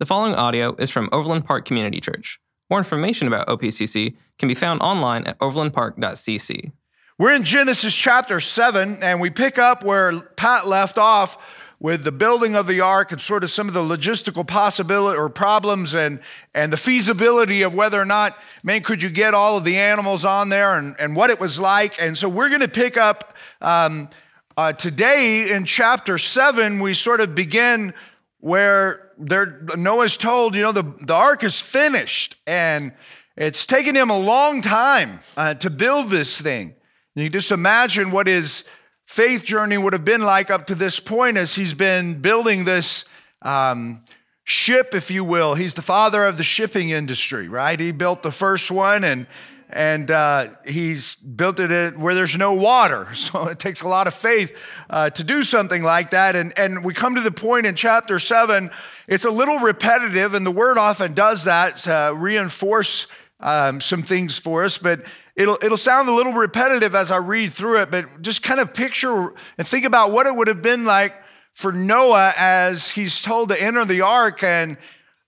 The following audio is from Overland Park Community Church. More information about OPCC can be found online at overlandpark.cc. We're in Genesis chapter 7, and we pick up where Pat left off with the building of the ark and sort of some of the logistical possibility or problems and, and the feasibility of whether or not, man, could you get all of the animals on there and, and what it was like. And so we're going to pick up um, uh, today in chapter 7, we sort of begin where they're, Noah's told, you know, the, the ark is finished and it's taken him a long time uh, to build this thing. You can just imagine what his faith journey would have been like up to this point as he's been building this um, ship, if you will. He's the father of the shipping industry, right? He built the first one and and uh, he's built it where there's no water. So it takes a lot of faith uh, to do something like that. And, and we come to the point in chapter seven, it's a little repetitive, and the word often does that to reinforce um, some things for us, but it'll, it'll sound a little repetitive as I read through it. But just kind of picture and think about what it would have been like for Noah as he's told to enter the ark. And,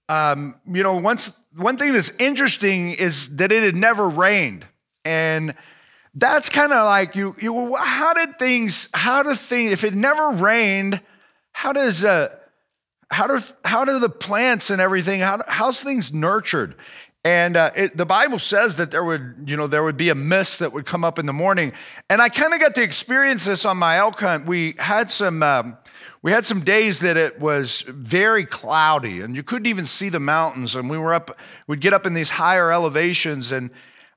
um, you know, once one thing that's interesting is that it had never rained. And that's kind of like you, you, how did things, how do things, if it never rained, how does, uh, how do, how do the plants and everything, how, how's things nurtured? And uh, it, the Bible says that there would, you know, there would be a mist that would come up in the morning. And I kind of got to experience this on my elk hunt. We had some, um, we had some days that it was very cloudy and you couldn't even see the mountains. And we were up, we'd get up in these higher elevations. And,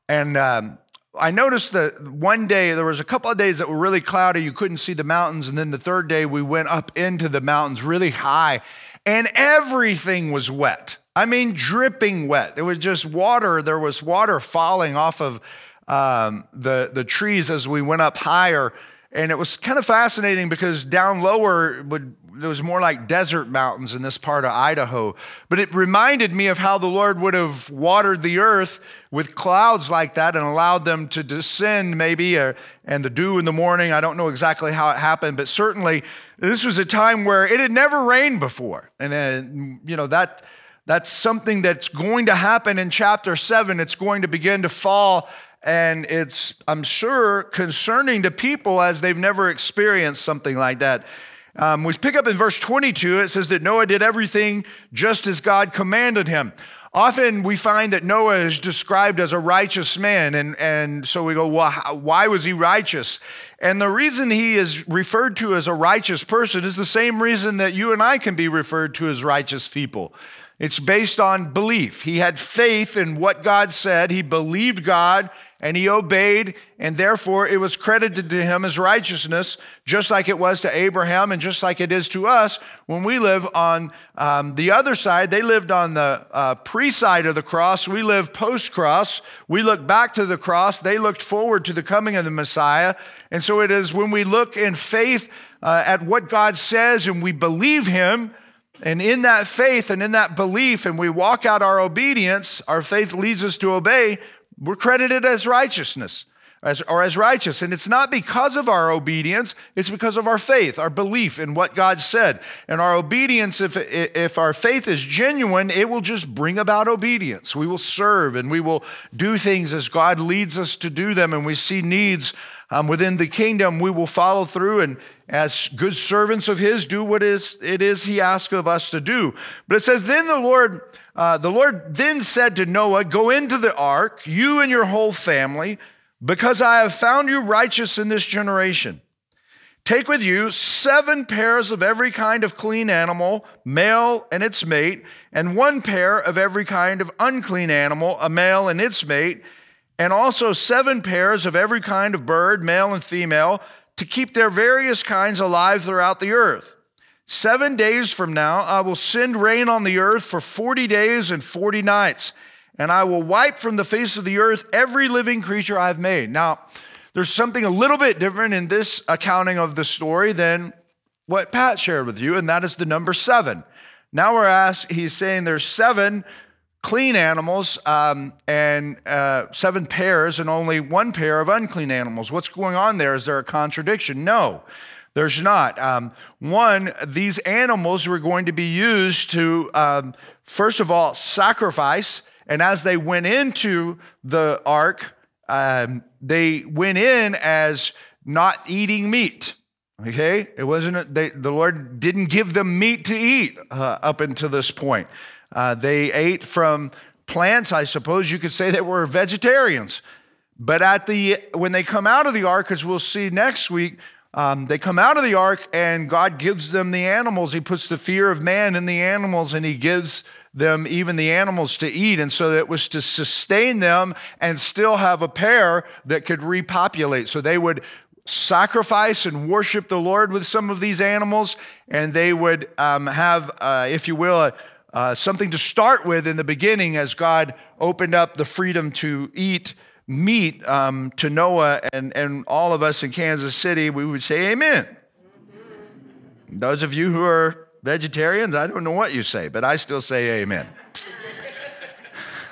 and um, I noticed that one day there was a couple of days that were really cloudy. You couldn't see the mountains. And then the third day we went up into the mountains really high and everything was wet. I mean, dripping wet. It was just water. There was water falling off of um, the, the trees as we went up higher. And it was kind of fascinating because down lower would there was more like desert mountains in this part of Idaho. But it reminded me of how the Lord would have watered the earth with clouds like that and allowed them to descend, maybe, or, and the dew in the morning. I don't know exactly how it happened, but certainly this was a time where it had never rained before. And, uh, you know, that. That's something that's going to happen in chapter seven. It's going to begin to fall and it's, I'm sure, concerning to people as they've never experienced something like that. Um, we pick up in verse 22, it says that Noah did everything just as God commanded him. Often we find that Noah is described as a righteous man, and, and so we go, well, how, why was he righteous? And the reason he is referred to as a righteous person is the same reason that you and I can be referred to as righteous people. It's based on belief. He had faith in what God said, he believed God, and he obeyed, and therefore it was credited to him as righteousness, just like it was to Abraham and just like it is to us when we live on um, the other side. They lived on the uh, pre side of the cross, we live post cross. We look back to the cross, they looked forward to the coming of the Messiah. And so it is when we look in faith uh, at what God says and we believe him. And in that faith and in that belief, and we walk out our obedience, our faith leads us to obey, we're credited as righteousness as, or as righteous. And it's not because of our obedience, it's because of our faith, our belief in what God said. And our obedience, if, if our faith is genuine, it will just bring about obedience. We will serve and we will do things as God leads us to do them. And we see needs um, within the kingdom, we will follow through and, as good servants of His, do what is, it is He asks of us to do. But it says, Then the Lord uh, the Lord then said to Noah, Go into the ark, you and your whole family, because I have found you righteous in this generation. Take with you seven pairs of every kind of clean animal, male and its mate, and one pair of every kind of unclean animal, a male and its mate, and also seven pairs of every kind of bird, male and female, to keep their various kinds alive throughout the earth. Seven days from now, I will send rain on the earth for 40 days and 40 nights, and I will wipe from the face of the earth every living creature I've made. Now, there's something a little bit different in this accounting of the story than what Pat shared with you, and that is the number seven. Now we're asked, he's saying there's seven clean animals um, and uh, seven pairs and only one pair of unclean animals. What's going on there? Is there a contradiction? No. There's not. Um, one, these animals were going to be used to, um, first of all, sacrifice. And as they went into the ark, um, they went in as not eating meat. Okay, it wasn't. They, the Lord didn't give them meat to eat uh, up until this point. Uh, they ate from plants. I suppose you could say they were vegetarians. But at the when they come out of the ark, as we'll see next week, um, they come out of the ark and God gives them the animals. He puts the fear of man in the animals and he gives them even the animals to eat. And so it was to sustain them and still have a pair that could repopulate. So they would sacrifice and worship the Lord with some of these animals, and they would um, have, uh, if you will, uh, something to start with in the beginning as God opened up the freedom to eat meat um, to Noah and, and all of us in Kansas City, we would say amen. Mm-hmm. Those of you who are vegetarians, I don't know what you say, but I still say amen.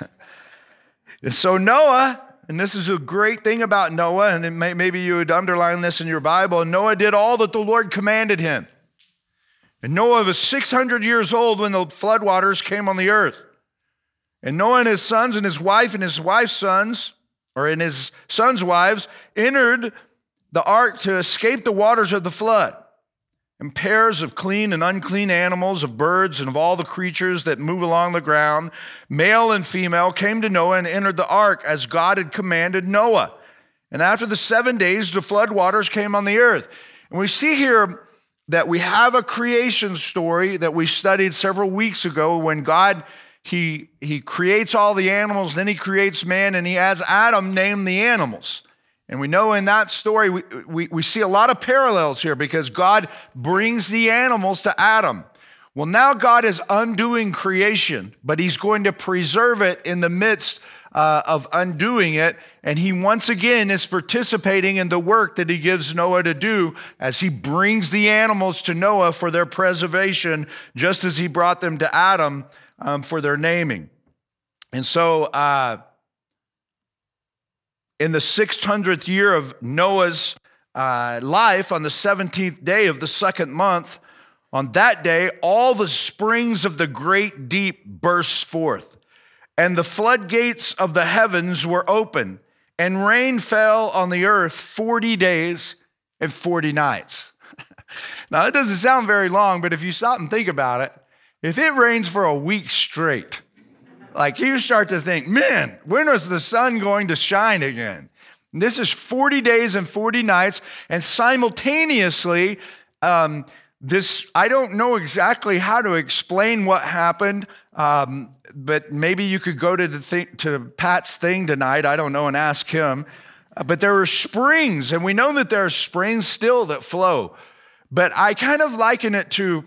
so Noah, and this is a great thing about Noah, and may, maybe you would underline this in your Bible. Noah did all that the Lord commanded him. And Noah was 600 years old when the floodwaters came on the earth. And Noah and his sons and his wife and his wife's sons or in his sons' wives, entered the ark to escape the waters of the flood. And pairs of clean and unclean animals, of birds, and of all the creatures that move along the ground, male and female, came to Noah and entered the ark as God had commanded Noah. And after the seven days, the flood waters came on the earth. And we see here that we have a creation story that we studied several weeks ago when God he, he creates all the animals, then he creates man, and he has Adam name the animals. And we know in that story, we, we, we see a lot of parallels here because God brings the animals to Adam. Well, now God is undoing creation, but he's going to preserve it in the midst uh, of undoing it. And he once again is participating in the work that he gives Noah to do as he brings the animals to Noah for their preservation, just as he brought them to Adam um, for their naming. And so, uh, in the 600th year of Noah's uh, life, on the 17th day of the second month, on that day, all the springs of the great deep burst forth, and the floodgates of the heavens were open, and rain fell on the earth 40 days and 40 nights. now, that doesn't sound very long, but if you stop and think about it, if it rains for a week straight, like you start to think, man, when is the sun going to shine again? This is 40 days and 40 nights, and simultaneously, um, this I don't know exactly how to explain what happened, um, but maybe you could go to the thing, to Pat's thing tonight. I don't know and ask him. Uh, but there are springs, and we know that there are springs still that flow. But I kind of liken it to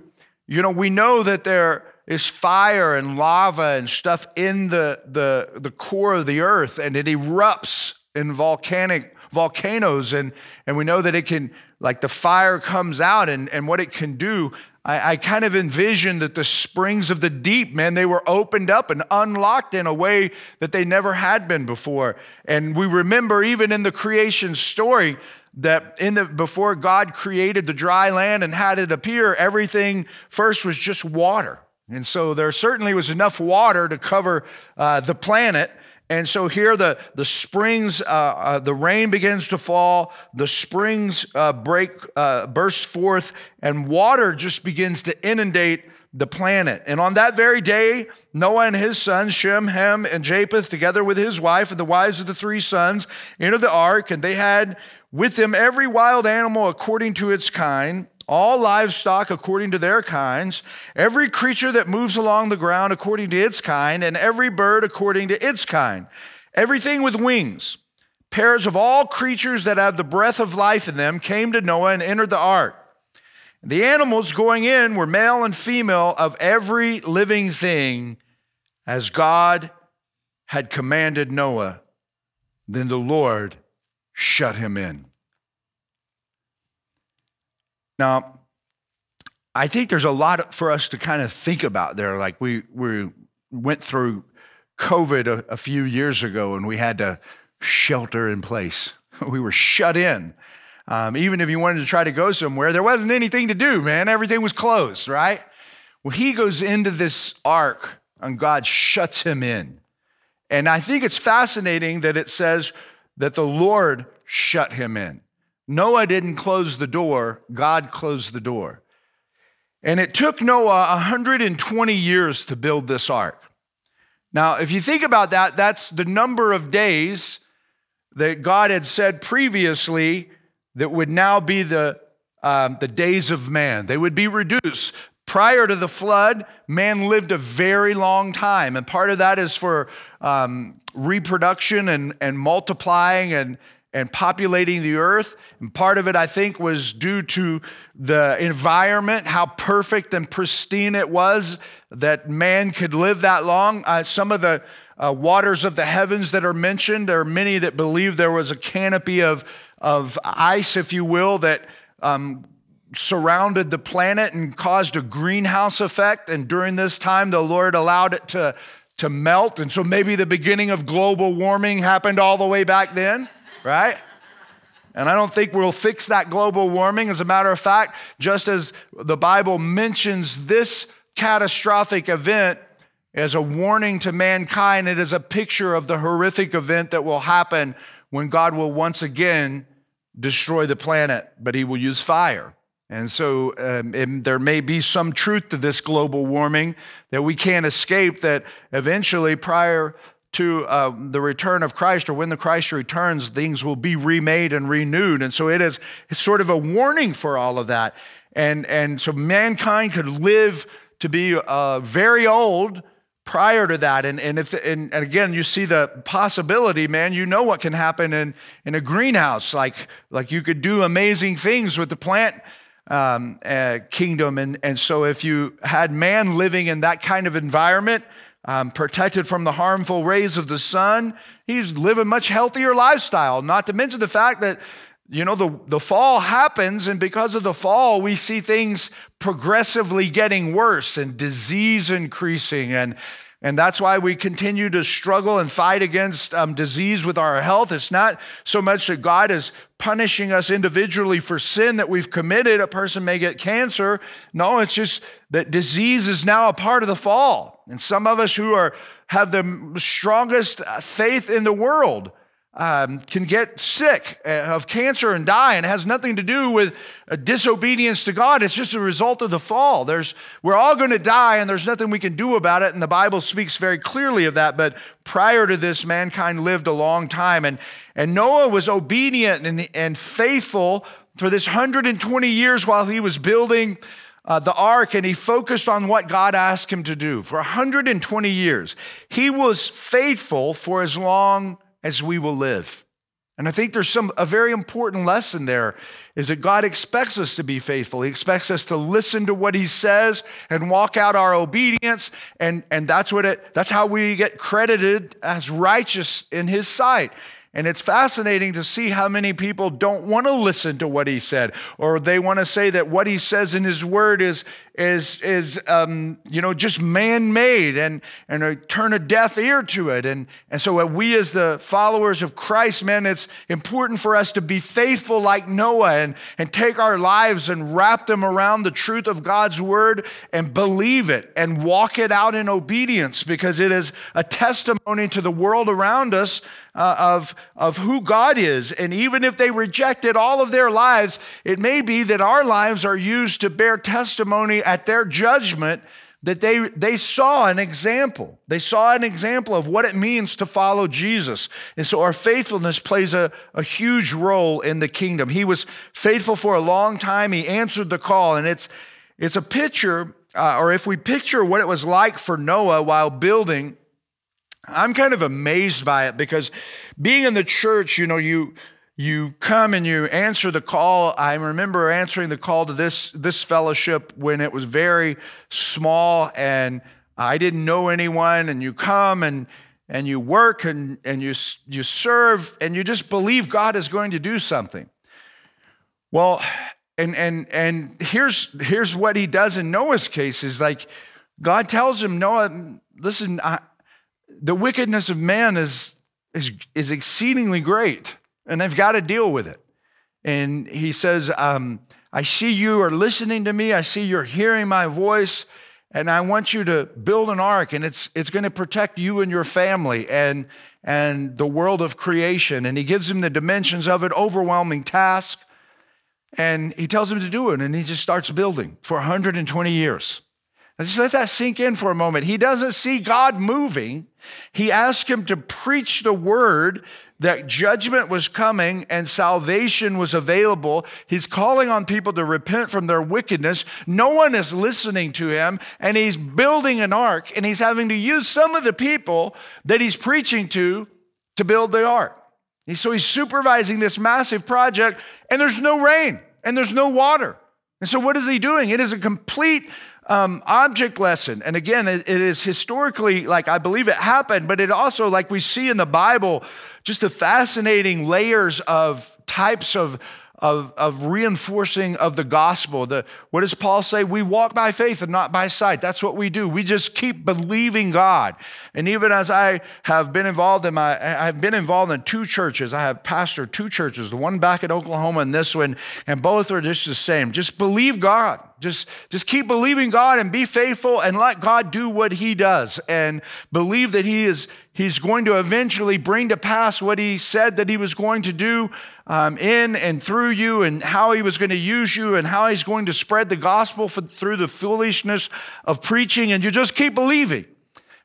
you know, we know that there is fire and lava and stuff in the, the, the core of the earth, and it erupts in volcanic volcanoes, and, and we know that it can, like the fire comes out and, and what it can do. I, I kind of envisioned that the springs of the deep, man, they were opened up and unlocked in a way that they never had been before. And we remember even in the creation story, that in the before God created the dry land and had it appear, everything first was just water. And so there certainly was enough water to cover uh, the planet. And so here the, the springs, uh, uh, the rain begins to fall, the springs uh, break, uh, burst forth, and water just begins to inundate the planet. And on that very day, Noah and his sons, Shem, Ham, and Japheth, together with his wife and the wives of the three sons, entered the ark, and they had with them every wild animal according to its kind, all livestock according to their kinds, every creature that moves along the ground according to its kind, and every bird according to its kind, everything with wings. Pairs of all creatures that have the breath of life in them came to Noah and entered the ark. The animals going in were male and female of every living thing as God had commanded Noah. Then the Lord shut him in. Now, I think there's a lot for us to kind of think about there. Like we, we went through COVID a, a few years ago and we had to shelter in place. We were shut in. Um, even if you wanted to try to go somewhere, there wasn't anything to do, man. Everything was closed, right? Well, he goes into this ark and God shuts him in. And I think it's fascinating that it says that the Lord shut him in. Noah didn't close the door, God closed the door. And it took Noah 120 years to build this ark. Now, if you think about that, that's the number of days that God had said previously that would now be the, um, the days of man. They would be reduced. Prior to the flood, man lived a very long time. And part of that is for um, reproduction and, and multiplying and, and populating the earth. And part of it, I think, was due to the environment, how perfect and pristine it was that man could live that long. Uh, some of the uh, waters of the heavens that are mentioned, there are many that believe there was a canopy of, of ice, if you will, that um, surrounded the planet and caused a greenhouse effect. And during this time, the Lord allowed it to, to melt. And so maybe the beginning of global warming happened all the way back then right? And I don't think we'll fix that global warming. As a matter of fact, just as the Bible mentions this catastrophic event as a warning to mankind, it is a picture of the horrific event that will happen when God will once again destroy the planet, but he will use fire. And so um, there may be some truth to this global warming that we can't escape, that eventually, prior to uh, the return of Christ or when the Christ returns, things will be remade and renewed. And so it is it's sort of a warning for all of that. And, and so mankind could live to be uh, very old prior to that. And, and, if, and, and again, you see the possibility, man, you know what can happen in, in a greenhouse. Like, like you could do amazing things with the plant um, uh, kingdom. And, and so if you had man living in that kind of environment, um, protected from the harmful rays of the sun. He's living much healthier lifestyle, not to mention the fact that, you know, the, the fall happens, and because of the fall, we see things progressively getting worse and disease increasing and and that's why we continue to struggle and fight against um, disease with our health. It's not so much that God is punishing us individually for sin that we've committed. A person may get cancer. No, it's just that disease is now a part of the fall. And some of us who are have the strongest faith in the world um, can get sick uh, of cancer and die, and it has nothing to do with disobedience to God. It's just a result of the fall. There's, we're all going to die, and there's nothing we can do about it. And the Bible speaks very clearly of that. But prior to this, mankind lived a long time, and, and Noah was obedient and, and faithful for this 120 years while he was building. Uh, the ark and he focused on what God asked him to do for 120 years. He was faithful for as long as we will live. And I think there's some a very important lesson there is that God expects us to be faithful. He expects us to listen to what he says and walk out our obedience and and that's what it that's how we get credited as righteous in his sight. And it's fascinating to see how many people don't want to listen to what he said, or they want to say that what he says in his word is, is, is um, you know, just man made and, and turn a deaf ear to it. And, and so, we as the followers of Christ, man, it's important for us to be faithful like Noah and, and take our lives and wrap them around the truth of God's word and believe it and walk it out in obedience because it is a testimony to the world around us uh, of, of who God is. And even if they rejected all of their lives, it may be that our lives are used to bear testimony at their judgment that they, they saw an example. They saw an example of what it means to follow Jesus. And so our faithfulness plays a, a huge role in the kingdom. He was faithful for a long time. He answered the call. And it's, it's a picture, uh, or if we picture what it was like for Noah while building I'm kind of amazed by it because being in the church, you know, you you come and you answer the call. I remember answering the call to this this fellowship when it was very small and I didn't know anyone and you come and and you work and and you you serve and you just believe God is going to do something. Well, and and and here's here's what he does in Noah's case is like God tells him, Noah, listen, I, the wickedness of man is, is, is exceedingly great, and they've got to deal with it. and he says, um, I see you are listening to me. I see you're hearing my voice. And I want you to build an ark, and it's, it's going to protect you and your family and, and the world of creation. And he gives him the dimensions of it, overwhelming task. And he tells him to do it, and he just starts building for 120 years. And just let that sink in for a moment. He doesn't see God moving. He asks him to preach the word that judgment was coming and salvation was available. He's calling on people to repent from their wickedness. No one is listening to him, and he's building an ark, and he's having to use some of the people that he's preaching to to build the ark. And So he's supervising this massive project, and there's no rain and there's no water. And so, what is he doing? It is a complete um, object lesson. And again, it, it is historically like I believe it happened, but it also, like we see in the Bible, just the fascinating layers of types of of, of reinforcing of the gospel. The, what does Paul say? We walk by faith and not by sight. That's what we do. We just keep believing God. And even as I have been involved in my, I've been involved in two churches. I have pastored two churches, the one back in Oklahoma and this one, and both are just the same. Just believe God. Just, just keep believing God and be faithful and let God do what He does and believe that He is He's going to eventually bring to pass what He said that He was going to do um, in and through you and how he was going to use you and how he's going to spread the gospel for, through the foolishness of preaching. And you just keep believing.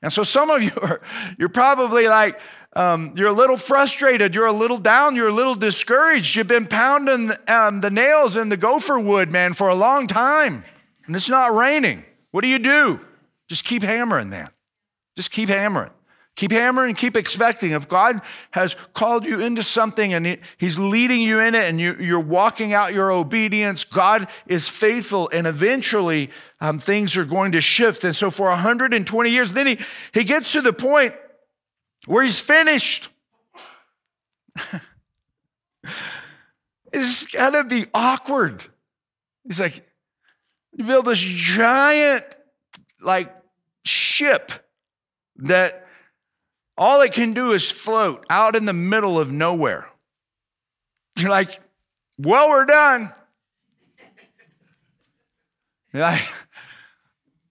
And so some of you are you're probably like um, you're a little frustrated you're a little down you're a little discouraged you've been pounding um, the nails in the gopher wood man for a long time and it's not raining what do you do just keep hammering that. just keep hammering Keep hammering, keep expecting. If God has called you into something and He's leading you in it and you, are walking out your obedience, God is faithful and eventually um, things are going to shift. And so for 120 years, then he, he gets to the point where He's finished. it's gotta be awkward. He's like, you build this giant, like, ship that all it can do is float out in the middle of nowhere. You're like, well, we're done. Like,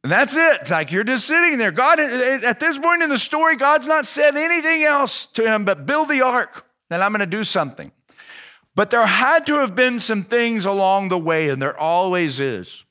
that's it. Like you're just sitting there. God, at this point in the story, God's not said anything else to him but build the ark, and I'm going to do something. But there had to have been some things along the way, and there always is.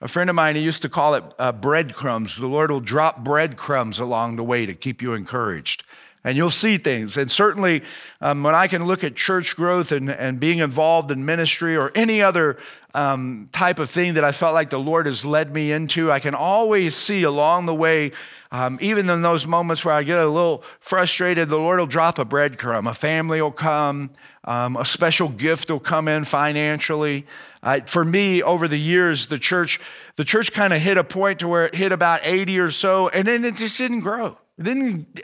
A friend of mine, he used to call it uh, breadcrumbs. The Lord will drop breadcrumbs along the way to keep you encouraged. And you'll see things. And certainly, um, when I can look at church growth and, and being involved in ministry or any other um, type of thing that I felt like the Lord has led me into, I can always see along the way, um, even in those moments where I get a little frustrated, the Lord will drop a breadcrumb. A family will come, um, a special gift will come in financially. Uh, for me, over the years, the church, the church kind of hit a point to where it hit about 80 or so, and then it just didn't grow. It didn't,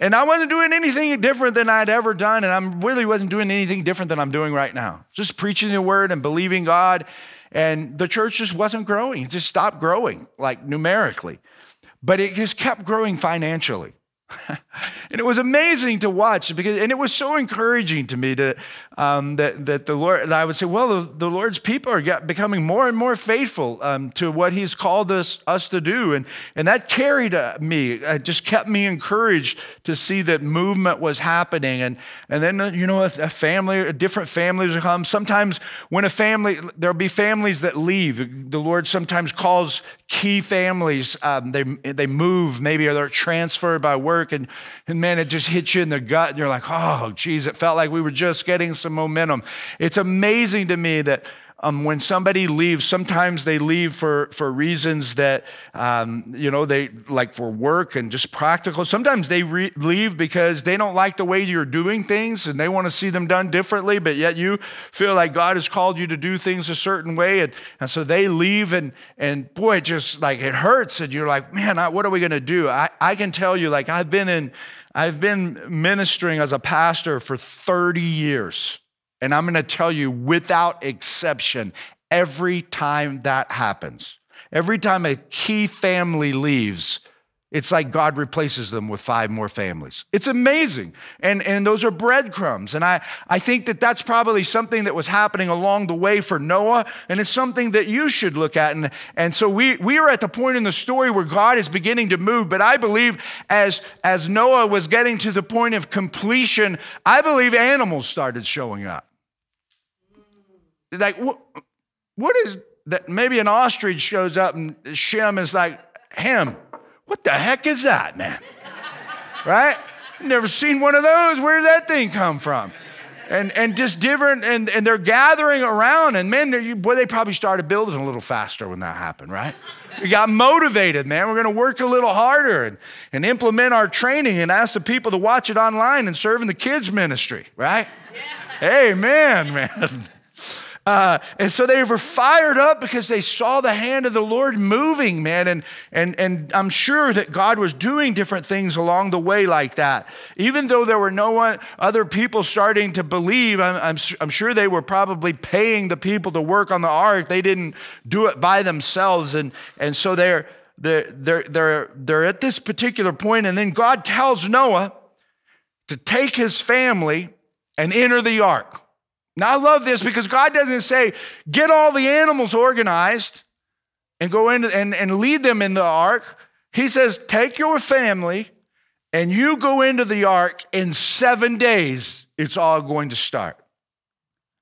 and I wasn't doing anything different than I'd ever done, and I really wasn't doing anything different than I'm doing right now. Just preaching the word and believing God, and the church just wasn't growing. It just stopped growing, like numerically, but it just kept growing financially. and it was amazing to watch because, and it was so encouraging to me to, um, that, that the Lord, that I would say, well, the, the Lord's people are get, becoming more and more faithful um, to what He's called us, us to do. And, and that carried uh, me, it just kept me encouraged to see that movement was happening. And, and then, uh, you know, a, a family, different families will come. Sometimes when a family, there'll be families that leave. The Lord sometimes calls key families, um, they, they move, maybe, or they're transferred by work. And, and man, it just hits you in the gut. And you're like, oh, geez, it felt like we were just getting some momentum. It's amazing to me that um, when somebody leaves, sometimes they leave for, for reasons that, um, you know, they like for work and just practical. Sometimes they re- leave because they don't like the way you're doing things and they want to see them done differently, but yet you feel like God has called you to do things a certain way. And, and so they leave and, and boy, it just like it hurts. And you're like, man, I, what are we going to do? I, I can tell you, like, I've been in, I've been ministering as a pastor for 30 years. And I'm going to tell you without exception, every time that happens, every time a key family leaves, it's like God replaces them with five more families. It's amazing. And, and those are breadcrumbs. And I, I think that that's probably something that was happening along the way for Noah. And it's something that you should look at. And, and so we, we are at the point in the story where God is beginning to move. But I believe as, as Noah was getting to the point of completion, I believe animals started showing up. Like, what, what is that? Maybe an ostrich shows up and Shem is like, him what the heck is that, man? right? Never seen one of those. Where did that thing come from? And, and just different, and, and they're gathering around, and man, boy, they probably started building a little faster when that happened, right? We got motivated, man. We're going to work a little harder and, and implement our training and ask the people to watch it online and serve in the kids' ministry, right? Yeah. Amen, man. Uh, and so they were fired up because they saw the hand of the Lord moving, man. And, and, and I'm sure that God was doing different things along the way like that. Even though there were no one, other people starting to believe, I'm, I'm, I'm sure they were probably paying the people to work on the ark. They didn't do it by themselves. And, and so they're, they're, they're, they're, they're at this particular point, and then God tells Noah to take his family and enter the ark. Now, I love this because God doesn't say, get all the animals organized and go in and, and lead them in the ark. He says, take your family and you go into the ark in seven days, it's all going to start.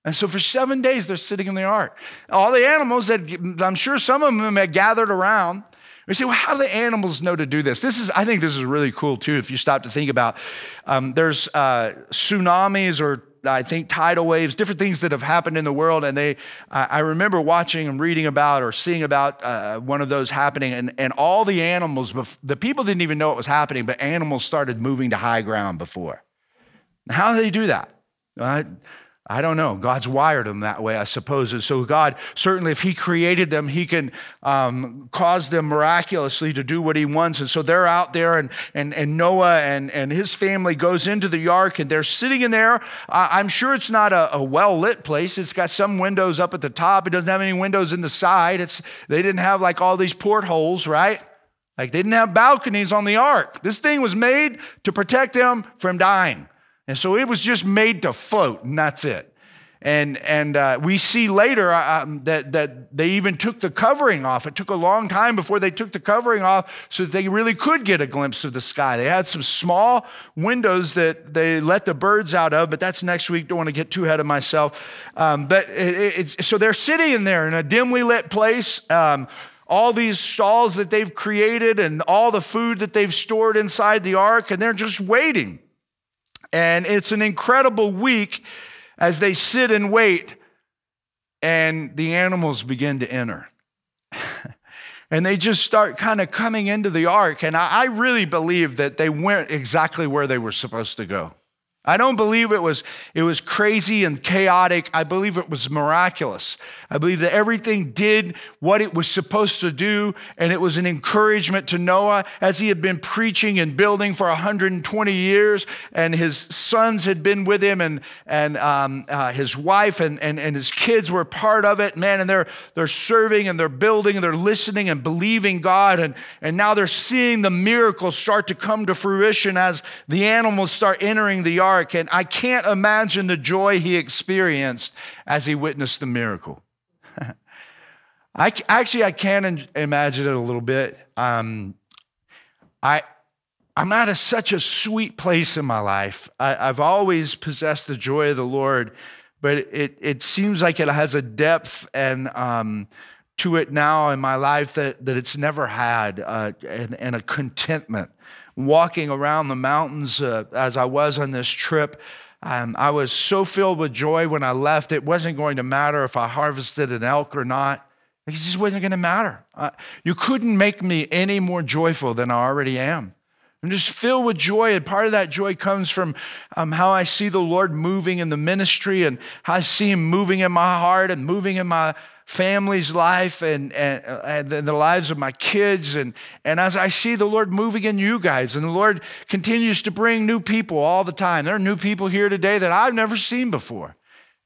And so for seven days, they're sitting in the ark. All the animals that I'm sure some of them had gathered around. We say, well, how do the animals know to do this? This is, I think this is really cool too. If you stop to think about, um, there's uh, tsunamis or I think tidal waves, different things that have happened in the world. And they, I remember watching and reading about or seeing about uh, one of those happening, and, and all the animals, the people didn't even know it was happening, but animals started moving to high ground before. How do they do that? Uh, I don't know. God's wired them that way, I suppose. And so, God, certainly, if He created them, He can um, cause them miraculously to do what He wants. And so they're out there, and, and, and Noah and, and his family goes into the ark, and they're sitting in there. I'm sure it's not a, a well lit place. It's got some windows up at the top, it doesn't have any windows in the side. It's, they didn't have like all these portholes, right? Like they didn't have balconies on the ark. This thing was made to protect them from dying. And so it was just made to float, and that's it. And, and uh, we see later uh, um, that, that they even took the covering off. It took a long time before they took the covering off so that they really could get a glimpse of the sky. They had some small windows that they let the birds out of, but that's next week. Don't want to get too ahead of myself. Um, but it, it, so they're sitting in there in a dimly lit place. Um, all these stalls that they've created and all the food that they've stored inside the ark, and they're just waiting. And it's an incredible week as they sit and wait, and the animals begin to enter. and they just start kind of coming into the ark. And I, really believe that they went exactly where they were supposed to go. I don't believe it was, it was crazy and chaotic. I believe it was miraculous. I believe that everything did what it was supposed to do, and it was an encouragement to Noah as he had been preaching and building for 120 years, and his sons had been with him, and, and um, uh, his wife and, and, and his kids were part of it, man, and they're, they're serving and they're building and they're listening and believing God, and, and now they're seeing the miracles start to come to fruition as the animals start entering the ark, and I can't imagine the joy he experienced as he witnessed the miracle. I, actually, I can imagine it a little bit. Um, I, I'm at a, such a sweet place in my life. I, have always possessed the joy of the Lord, but it, it seems like it has a depth and um, to it now in my life that, that it's never had, uh, and, and a contentment walking around the mountains uh, as I was on this trip. Um, I was so filled with joy when I left, it wasn't going to matter if I harvested an elk or not. It just wasn't going to matter. Uh, you couldn't make me any more joyful than I already am. I'm just filled with joy, and part of that joy comes from um, how I see the Lord moving in the ministry and how I see Him moving in my heart and moving in my family's life and, and, uh, and the lives of my kids. And, and as I see the Lord moving in you guys, and the Lord continues to bring new people all the time. There are new people here today that I've never seen before.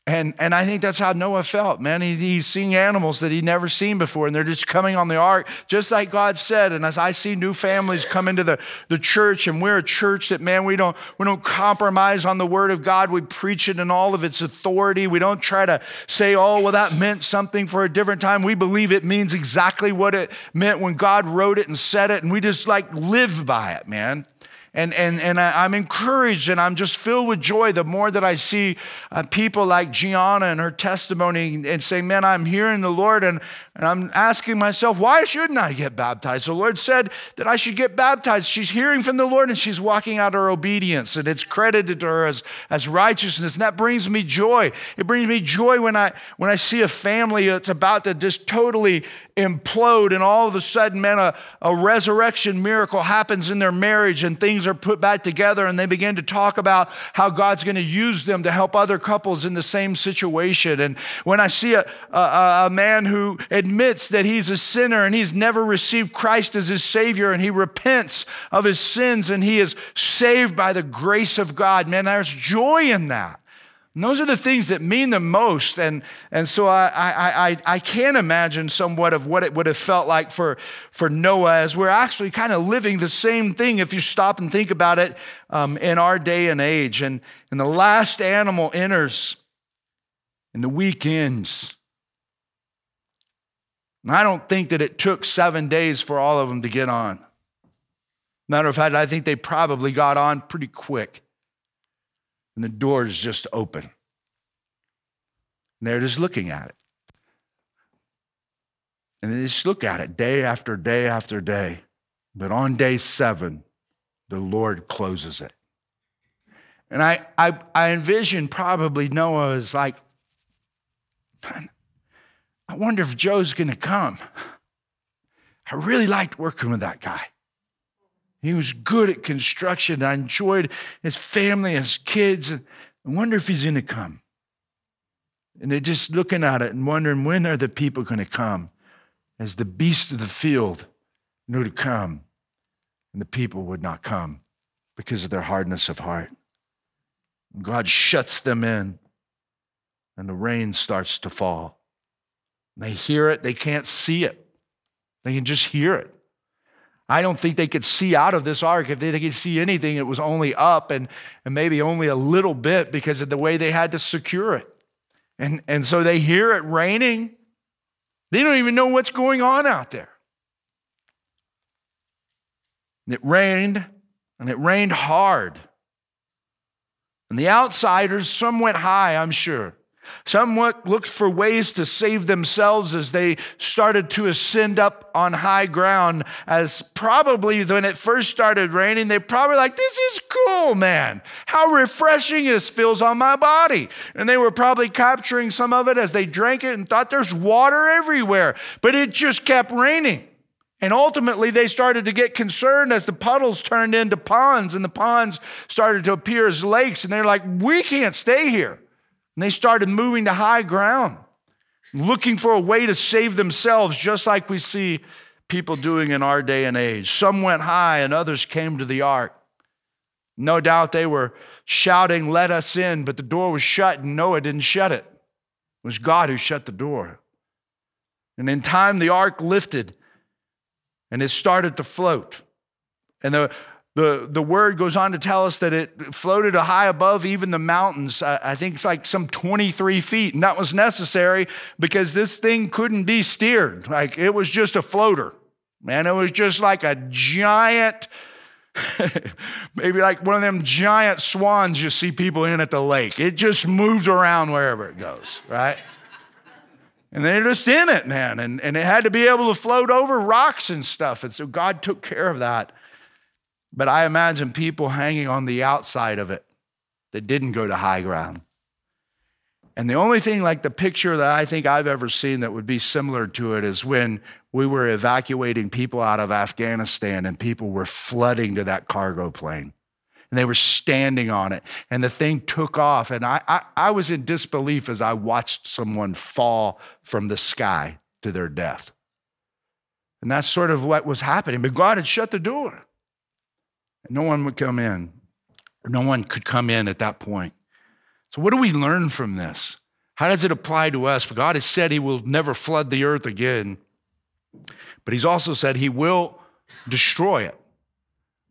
And, and I think that's how Noah felt, man. He, he's seeing animals that he'd never seen before, and they're just coming on the ark, just like God said. And as I see new families come into the, the church, and we're a church that, man, we don't, we don't compromise on the word of God. We preach it in all of its authority. We don't try to say, oh, well, that meant something for a different time. We believe it means exactly what it meant when God wrote it and said it, and we just like live by it, man. And, and, and I, am encouraged and I'm just filled with joy the more that I see uh, people like Gianna and her testimony and say, Man, I'm hearing the Lord and, and I'm asking myself, why shouldn't I get baptized? The Lord said that I should get baptized. She's hearing from the Lord and she's walking out her obedience, and it's credited to her as, as righteousness. And that brings me joy. It brings me joy when I when I see a family that's about to just totally implode, and all of a sudden, man, a, a resurrection miracle happens in their marriage, and things are put back together, and they begin to talk about how God's going to use them to help other couples in the same situation. And when I see a, a, a man who admits that he's a sinner and he's never received Christ as his Savior and he repents of his sins and he is saved by the grace of God. Man, there's joy in that. And those are the things that mean the most. And, and so I, I, I, I can imagine somewhat of what it would have felt like for, for Noah as we're actually kind of living the same thing if you stop and think about it um, in our day and age. And, and the last animal enters and the week ends. And I don't think that it took seven days for all of them to get on. Matter of fact, I think they probably got on pretty quick. And the door is just open. And they're just looking at it. And they just look at it day after day after day. But on day seven, the Lord closes it. And I, I, I envision probably Noah is like, I wonder if Joe's going to come. I really liked working with that guy. He was good at construction. I enjoyed his family, his kids. I wonder if he's going to come. And they're just looking at it and wondering when are the people going to come as the beasts of the field knew to come. And the people would not come because of their hardness of heart. And God shuts them in, and the rain starts to fall. They hear it, they can't see it. They can just hear it. I don't think they could see out of this ark. If they could see anything, it was only up and, and maybe only a little bit because of the way they had to secure it. And, and so they hear it raining. They don't even know what's going on out there. And It rained, and it rained hard. And the outsiders, some went high, I'm sure. Some looked for ways to save themselves as they started to ascend up on high ground. As probably when it first started raining, they probably like, This is cool, man. How refreshing this feels on my body. And they were probably capturing some of it as they drank it and thought there's water everywhere. But it just kept raining. And ultimately, they started to get concerned as the puddles turned into ponds and the ponds started to appear as lakes. And they're like, We can't stay here. And they started moving to high ground, looking for a way to save themselves, just like we see people doing in our day and age. Some went high and others came to the ark. No doubt they were shouting, Let us in, but the door was shut, and Noah didn't shut it. It was God who shut the door. And in time, the ark lifted and it started to float. And the, the, the word goes on to tell us that it floated high above even the mountains. I think it's like some 23 feet. And that was necessary because this thing couldn't be steered. Like it was just a floater. Man, it was just like a giant, maybe like one of them giant swans you see people in at the lake. It just moves around wherever it goes, right? And they're just in it, man. And, and it had to be able to float over rocks and stuff. And so God took care of that. But I imagine people hanging on the outside of it that didn't go to high ground. And the only thing like the picture that I think I've ever seen that would be similar to it is when we were evacuating people out of Afghanistan and people were flooding to that cargo plane. And they were standing on it. And the thing took off. And I, I, I was in disbelief as I watched someone fall from the sky to their death. And that's sort of what was happening. But God had shut the door. No one would come in. No one could come in at that point. So, what do we learn from this? How does it apply to us? For God has said he will never flood the earth again, but he's also said he will destroy it.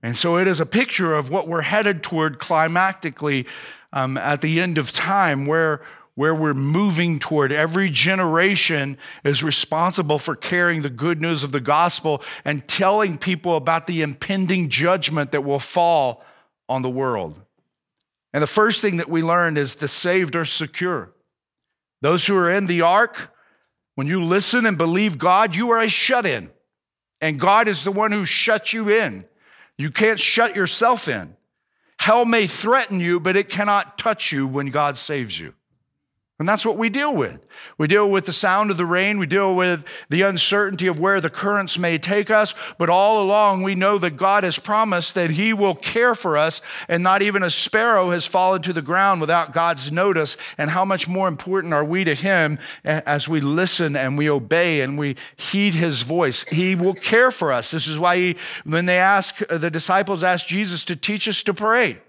And so it is a picture of what we're headed toward climactically um, at the end of time, where, where we're moving toward. Every generation is responsible for carrying the good news of the gospel and telling people about the impending judgment that will fall on the world. And the first thing that we learned is the saved are secure. Those who are in the ark, when you listen and believe God, you are a shut in. And God is the one who shuts you in. You can't shut yourself in. Hell may threaten you, but it cannot touch you when God saves you. And that's what we deal with. We deal with the sound of the rain. We deal with the uncertainty of where the currents may take us. But all along, we know that God has promised that He will care for us, and not even a sparrow has fallen to the ground without God's notice. And how much more important are we to Him as we listen and we obey and we heed His voice? He will care for us. This is why he, when they ask, the disciples asked Jesus to teach us to pray.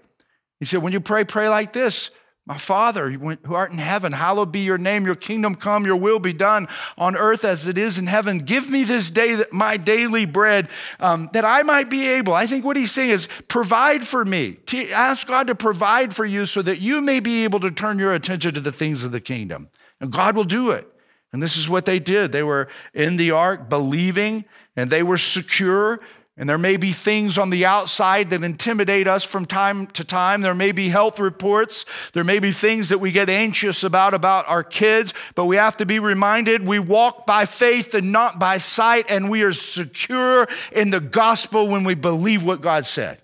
He said, When you pray, pray like this. My Father, who art in heaven, hallowed be your name. Your kingdom come, your will be done on earth as it is in heaven. Give me this day my daily bread um, that I might be able. I think what he's saying is provide for me. Ask God to provide for you so that you may be able to turn your attention to the things of the kingdom. And God will do it. And this is what they did. They were in the ark believing and they were secure and there may be things on the outside that intimidate us from time to time. There may be health reports. There may be things that we get anxious about, about our kids, but we have to be reminded we walk by faith and not by sight, and we are secure in the gospel when we believe what God said.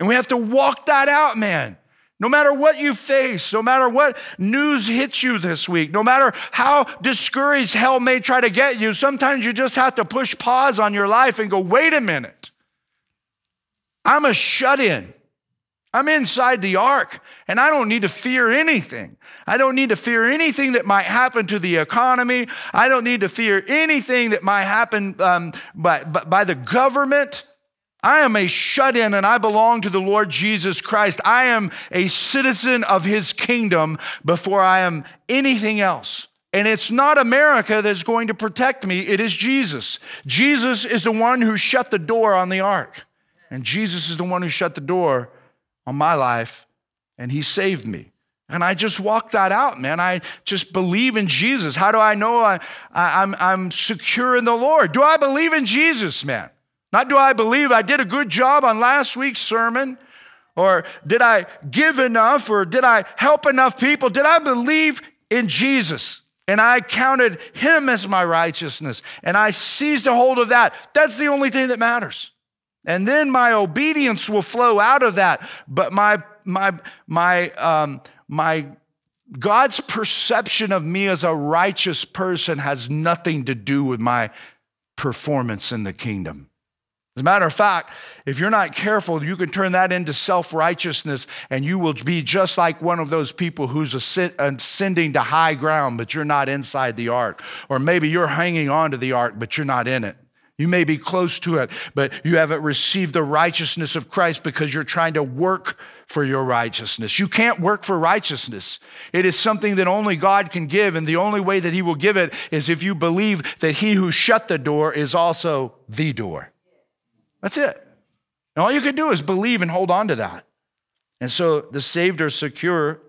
And we have to walk that out, man. No matter what you face, no matter what news hits you this week, no matter how discouraged hell may try to get you, sometimes you just have to push pause on your life and go, wait a minute. I'm a shut in. I'm inside the ark and I don't need to fear anything. I don't need to fear anything that might happen to the economy. I don't need to fear anything that might happen um, by, by the government. I am a shut in and I belong to the Lord Jesus Christ. I am a citizen of his kingdom before I am anything else. And it's not America that's going to protect me, it is Jesus. Jesus is the one who shut the door on the ark. And Jesus is the one who shut the door on my life, and he saved me. And I just walk that out, man. I just believe in Jesus. How do I know I, I, am I'm, I'm secure in the Lord? Do I believe in Jesus, man? Not do I believe I did a good job on last week's sermon, or did I give enough, or did I help enough people? Did I believe in Jesus? And I counted him as my righteousness, and I seized a hold of that. That's the only thing that matters. And then my obedience will flow out of that. But my my my um, my God's perception of me as a righteous person has nothing to do with my performance in the kingdom. As a matter of fact, if you're not careful, you can turn that into self righteousness and you will be just like one of those people who's ascending to high ground, but you're not inside the ark. Or maybe you're hanging on to the ark, but you're not in it. You may be close to it, but you haven't received the righteousness of Christ because you're trying to work for your righteousness. You can't work for righteousness. It is something that only God can give, and the only way that He will give it is if you believe that He who shut the door is also the door. That's it. And all you can do is believe and hold on to that. And so the saved are secure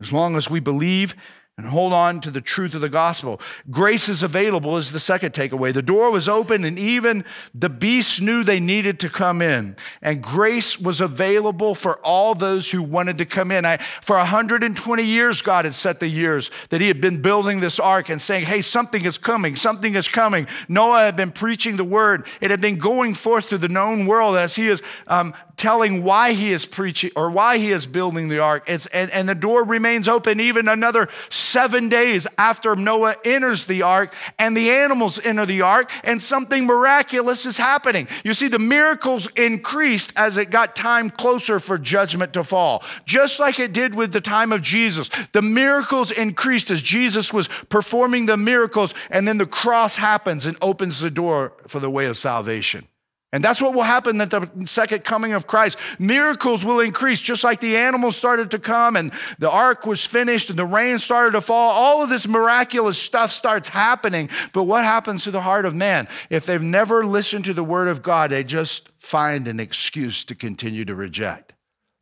as long as we believe and hold on to the truth of the gospel. Grace is available is the second takeaway. The door was open and even the beasts knew they needed to come in. And grace was available for all those who wanted to come in. I, for 120 years, God had set the years that he had been building this ark and saying, hey, something is coming, something is coming. Noah had been preaching the word. It had been going forth to the known world as he is um, telling why he is preaching or why he is building the ark. It's, and, and the door remains open even another seven days after Noah enters the ark and the animals enter the ark, and something miraculous is happening. You see, the miracles increased as it got time closer for judgment to fall, just like it did with the time of Jesus. The miracles increased as Jesus was performing the miracles, and then the cross happens and opens the door for the way of salvation. And that's what will happen at the second coming of Christ. Miracles will increase, just like the animals started to come and the ark was finished and the rain started to fall. All of this miraculous stuff starts happening. But what happens to the heart of man? If they've never listened to the word of God, they just find an excuse to continue to reject.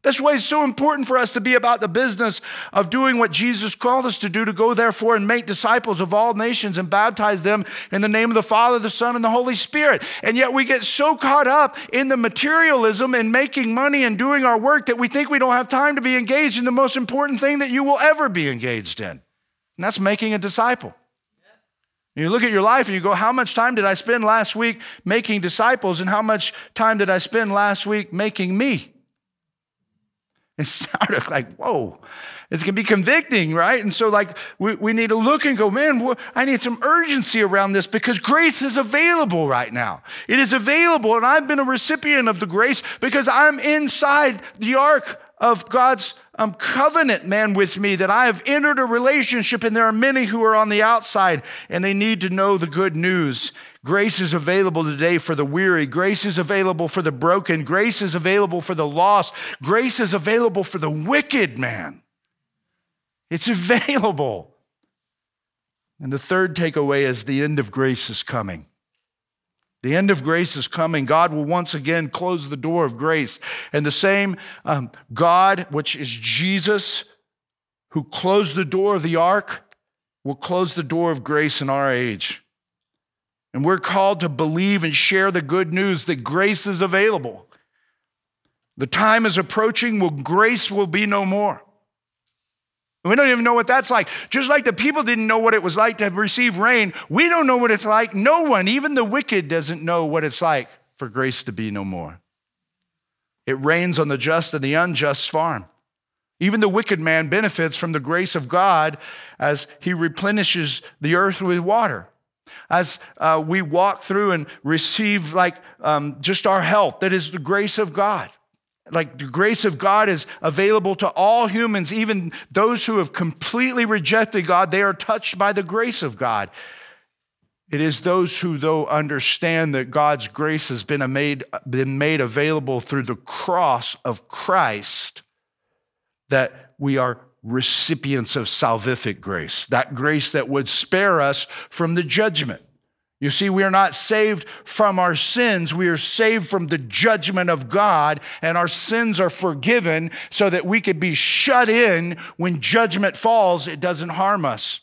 That's why it's so important for us to be about the business of doing what Jesus called us to do to go, therefore, and make disciples of all nations and baptize them in the name of the Father, the Son, and the Holy Spirit. And yet we get so caught up in the materialism and making money and doing our work that we think we don't have time to be engaged in the most important thing that you will ever be engaged in. And that's making a disciple. You look at your life and you go, How much time did I spend last week making disciples? And how much time did I spend last week making me? It sounded like, whoa, it's gonna be convicting, right? And so, like, we, we need to look and go, man, I need some urgency around this because grace is available right now. It is available, and I've been a recipient of the grace because I'm inside the ark of God's um, covenant, man, with me, that I have entered a relationship, and there are many who are on the outside and they need to know the good news. Grace is available today for the weary. Grace is available for the broken. Grace is available for the lost. Grace is available for the wicked, man. It's available. And the third takeaway is the end of grace is coming. The end of grace is coming. God will once again close the door of grace. And the same um, God, which is Jesus, who closed the door of the ark, will close the door of grace in our age. And we're called to believe and share the good news that grace is available. The time is approaching when grace will be no more. We don't even know what that's like. Just like the people didn't know what it was like to receive rain, we don't know what it's like. No one, even the wicked, doesn't know what it's like for grace to be no more. It rains on the just and the unjust farm. Even the wicked man benefits from the grace of God as he replenishes the earth with water as uh, we walk through and receive like um, just our health that is the grace of god. Like the grace of god is available to all humans even those who have completely rejected god they are touched by the grace of god. It is those who though understand that god's grace has been made, been made available through the cross of christ that we are recipients of salvific grace, that grace that would spare us from the judgment. You see, we are not saved from our sins. We are saved from the judgment of God, and our sins are forgiven so that we could be shut in when judgment falls. It doesn't harm us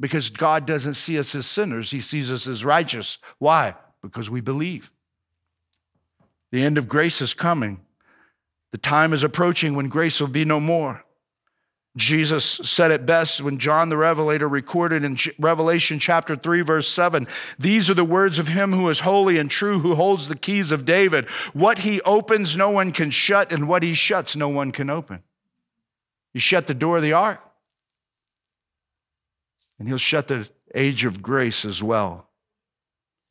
because God doesn't see us as sinners, He sees us as righteous. Why? Because we believe. The end of grace is coming. The time is approaching when grace will be no more. Jesus said it best when John the Revelator recorded in Revelation chapter 3, verse 7 These are the words of him who is holy and true, who holds the keys of David. What he opens, no one can shut, and what he shuts, no one can open. He shut the door of the ark, and he'll shut the age of grace as well.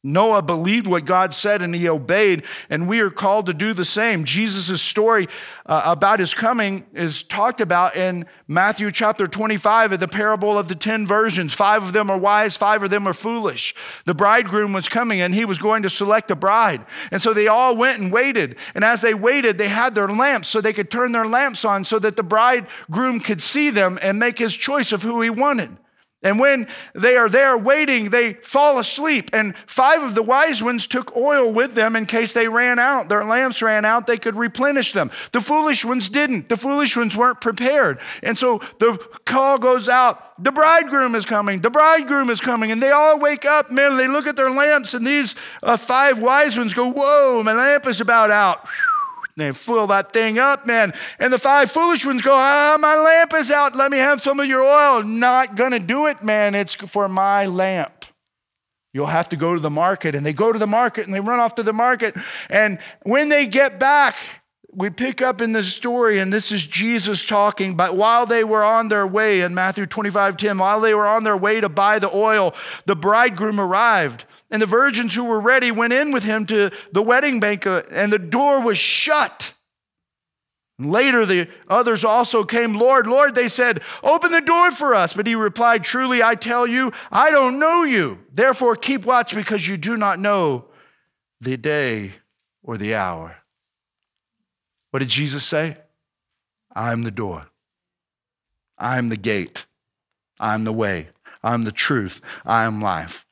Noah believed what God said and he obeyed, and we are called to do the same. Jesus' story uh, about his coming is talked about in Matthew chapter 25 of the parable of the 10 virgins. Five of them are wise, five of them are foolish. The bridegroom was coming and he was going to select a bride. And so they all went and waited. And as they waited, they had their lamps so they could turn their lamps on so that the bridegroom could see them and make his choice of who he wanted. And when they are there waiting, they fall asleep. And five of the wise ones took oil with them in case they ran out. Their lamps ran out, they could replenish them. The foolish ones didn't. The foolish ones weren't prepared. And so the call goes out the bridegroom is coming, the bridegroom is coming. And they all wake up, man, they look at their lamps, and these uh, five wise ones go, Whoa, my lamp is about out. Whew. They fill that thing up, man. And the five foolish ones go, Ah, my lamp is out. Let me have some of your oil. Not gonna do it, man. It's for my lamp. You'll have to go to the market. And they go to the market and they run off to the market. And when they get back, we pick up in this story, and this is Jesus talking, but while they were on their way in Matthew 25 10, while they were on their way to buy the oil, the bridegroom arrived. And the virgins who were ready went in with him to the wedding banquet, and the door was shut. And later, the others also came, Lord, Lord, they said, Open the door for us. But he replied, Truly, I tell you, I don't know you. Therefore, keep watch because you do not know the day or the hour. What did Jesus say? I'm the door. I'm the gate. I'm the way. I'm the truth. I am life.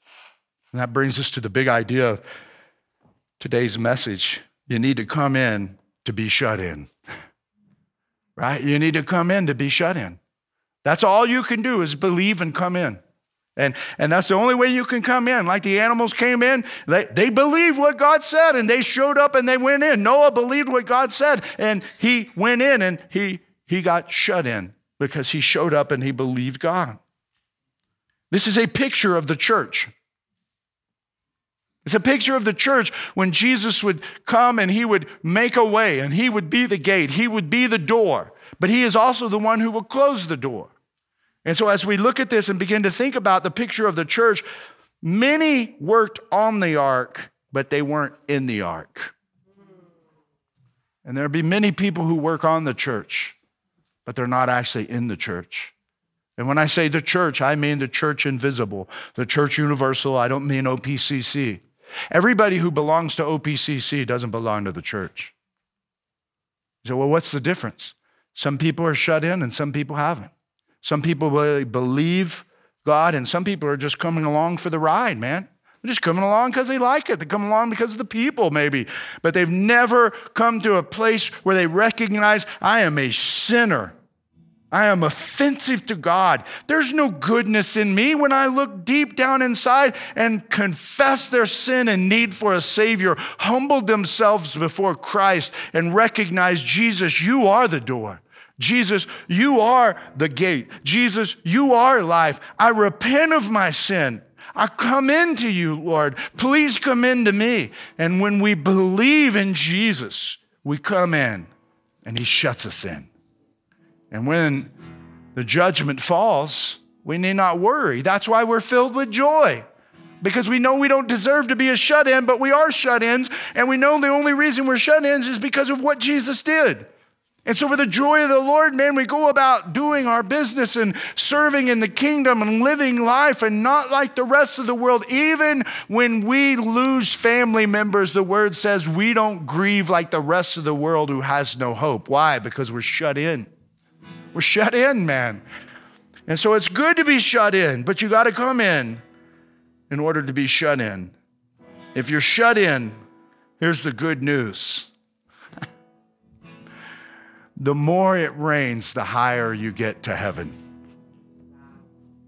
And that brings us to the big idea of today's message. You need to come in to be shut in. right? You need to come in to be shut in. That's all you can do is believe and come in. And, and that's the only way you can come in. Like the animals came in, they, they believed what God said and they showed up and they went in. Noah believed what God said and he went in and he, he got shut in because he showed up and he believed God. This is a picture of the church. It's a picture of the church when Jesus would come and he would make a way and he would be the gate, he would be the door, but he is also the one who will close the door. And so, as we look at this and begin to think about the picture of the church, many worked on the ark, but they weren't in the ark. And there'll be many people who work on the church, but they're not actually in the church. And when I say the church, I mean the church invisible, the church universal. I don't mean OPCC. Everybody who belongs to OPCC doesn't belong to the church. So, well, what's the difference? Some people are shut in and some people haven't. Some people believe God and some people are just coming along for the ride, man. They're just coming along because they like it. They come along because of the people, maybe. But they've never come to a place where they recognize I am a sinner I am offensive to God. There's no goodness in me when I look deep down inside and confess their sin and need for a Savior, humble themselves before Christ, and recognize Jesus, you are the door. Jesus, you are the gate. Jesus, you are life. I repent of my sin. I come into you, Lord. Please come into me. And when we believe in Jesus, we come in and He shuts us in. And when the judgment falls, we need not worry. That's why we're filled with joy. Because we know we don't deserve to be a shut in, but we are shut ins. And we know the only reason we're shut ins is because of what Jesus did. And so, for the joy of the Lord, man, we go about doing our business and serving in the kingdom and living life and not like the rest of the world. Even when we lose family members, the word says we don't grieve like the rest of the world who has no hope. Why? Because we're shut in. We're shut in, man. And so it's good to be shut in, but you got to come in in order to be shut in. If you're shut in, here's the good news. the more it rains, the higher you get to heaven.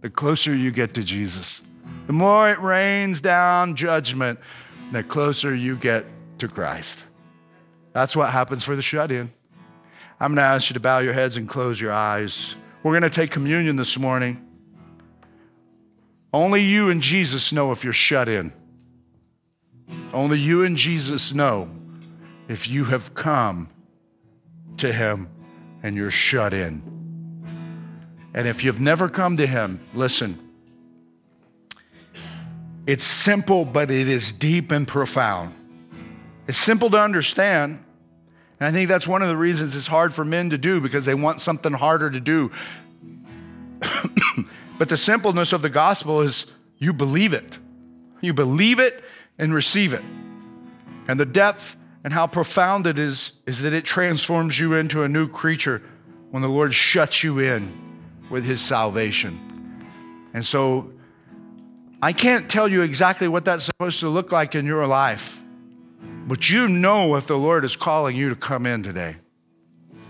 The closer you get to Jesus. The more it rains down judgment, the closer you get to Christ. That's what happens for the shut in. I'm going to ask you to bow your heads and close your eyes. We're going to take communion this morning. Only you and Jesus know if you're shut in. Only you and Jesus know if you have come to Him and you're shut in. And if you've never come to Him, listen. It's simple, but it is deep and profound. It's simple to understand, and I think that's one of the reasons it's hard for men to do because they want something harder to do. but the simpleness of the gospel is you believe it. You believe it and receive it. And the depth and how profound it is is that it transforms you into a new creature when the Lord shuts you in with his salvation. And so I can't tell you exactly what that's supposed to look like in your life. But you know if the Lord is calling you to come in today.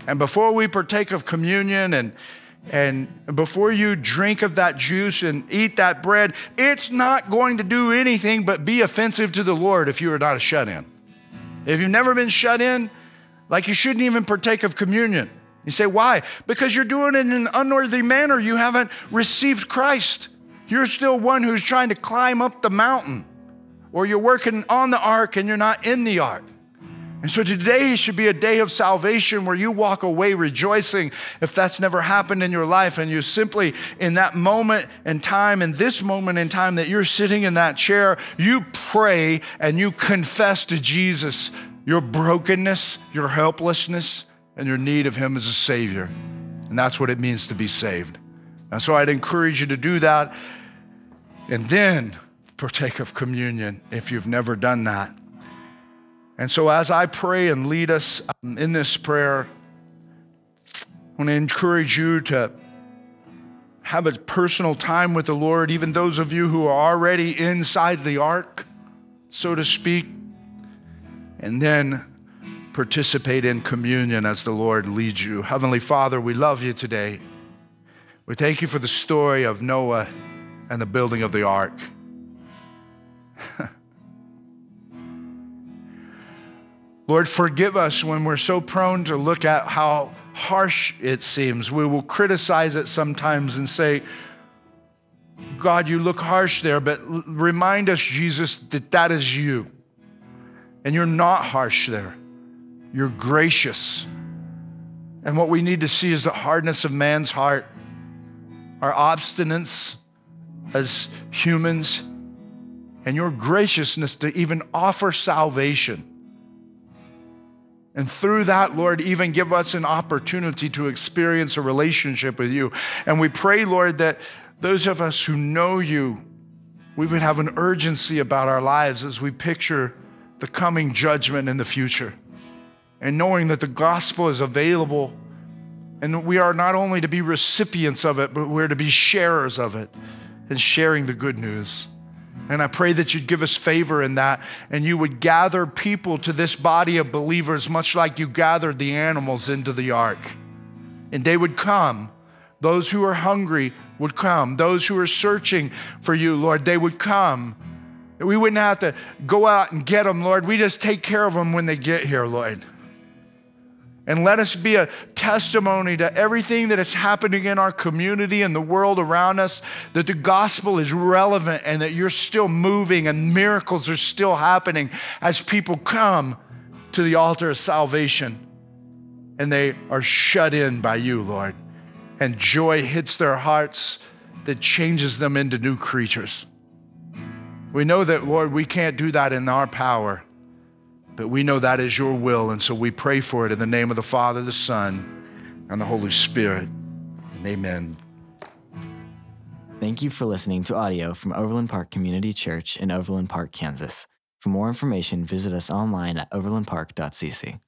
And before we partake of communion and and before you drink of that juice and eat that bread, it's not going to do anything but be offensive to the Lord if you are not a shut in. If you've never been shut in, like you shouldn't even partake of communion. You say, why? Because you're doing it in an unworthy manner. You haven't received Christ. You're still one who's trying to climb up the mountain or you're working on the ark and you're not in the ark. And so today should be a day of salvation where you walk away rejoicing if that's never happened in your life. And you simply, in that moment in time, in this moment in time that you're sitting in that chair, you pray and you confess to Jesus your brokenness, your helplessness, and your need of Him as a Savior. And that's what it means to be saved. And so I'd encourage you to do that. And then partake of communion if you've never done that. And so, as I pray and lead us um, in this prayer, I want to encourage you to have a personal time with the Lord, even those of you who are already inside the ark, so to speak, and then participate in communion as the Lord leads you. Heavenly Father, we love you today. We thank you for the story of Noah and the building of the ark. Lord, forgive us when we're so prone to look at how harsh it seems. We will criticize it sometimes and say, God, you look harsh there, but remind us, Jesus, that that is you. And you're not harsh there, you're gracious. And what we need to see is the hardness of man's heart, our obstinance as humans, and your graciousness to even offer salvation. And through that, Lord, even give us an opportunity to experience a relationship with you. And we pray, Lord, that those of us who know you, we would have an urgency about our lives as we picture the coming judgment in the future. And knowing that the gospel is available, and we are not only to be recipients of it, but we're to be sharers of it and sharing the good news. And I pray that you'd give us favor in that and you would gather people to this body of believers, much like you gathered the animals into the ark. And they would come. Those who are hungry would come. Those who are searching for you, Lord, they would come. We wouldn't have to go out and get them, Lord. We just take care of them when they get here, Lord. And let us be a testimony to everything that is happening in our community and the world around us that the gospel is relevant and that you're still moving and miracles are still happening as people come to the altar of salvation and they are shut in by you, Lord. And joy hits their hearts that changes them into new creatures. We know that, Lord, we can't do that in our power. But we know that is your will, and so we pray for it in the name of the Father, the Son, and the Holy Spirit. And amen. Thank you for listening to audio from Overland Park Community Church in Overland Park, Kansas. For more information, visit us online at overlandpark.cc.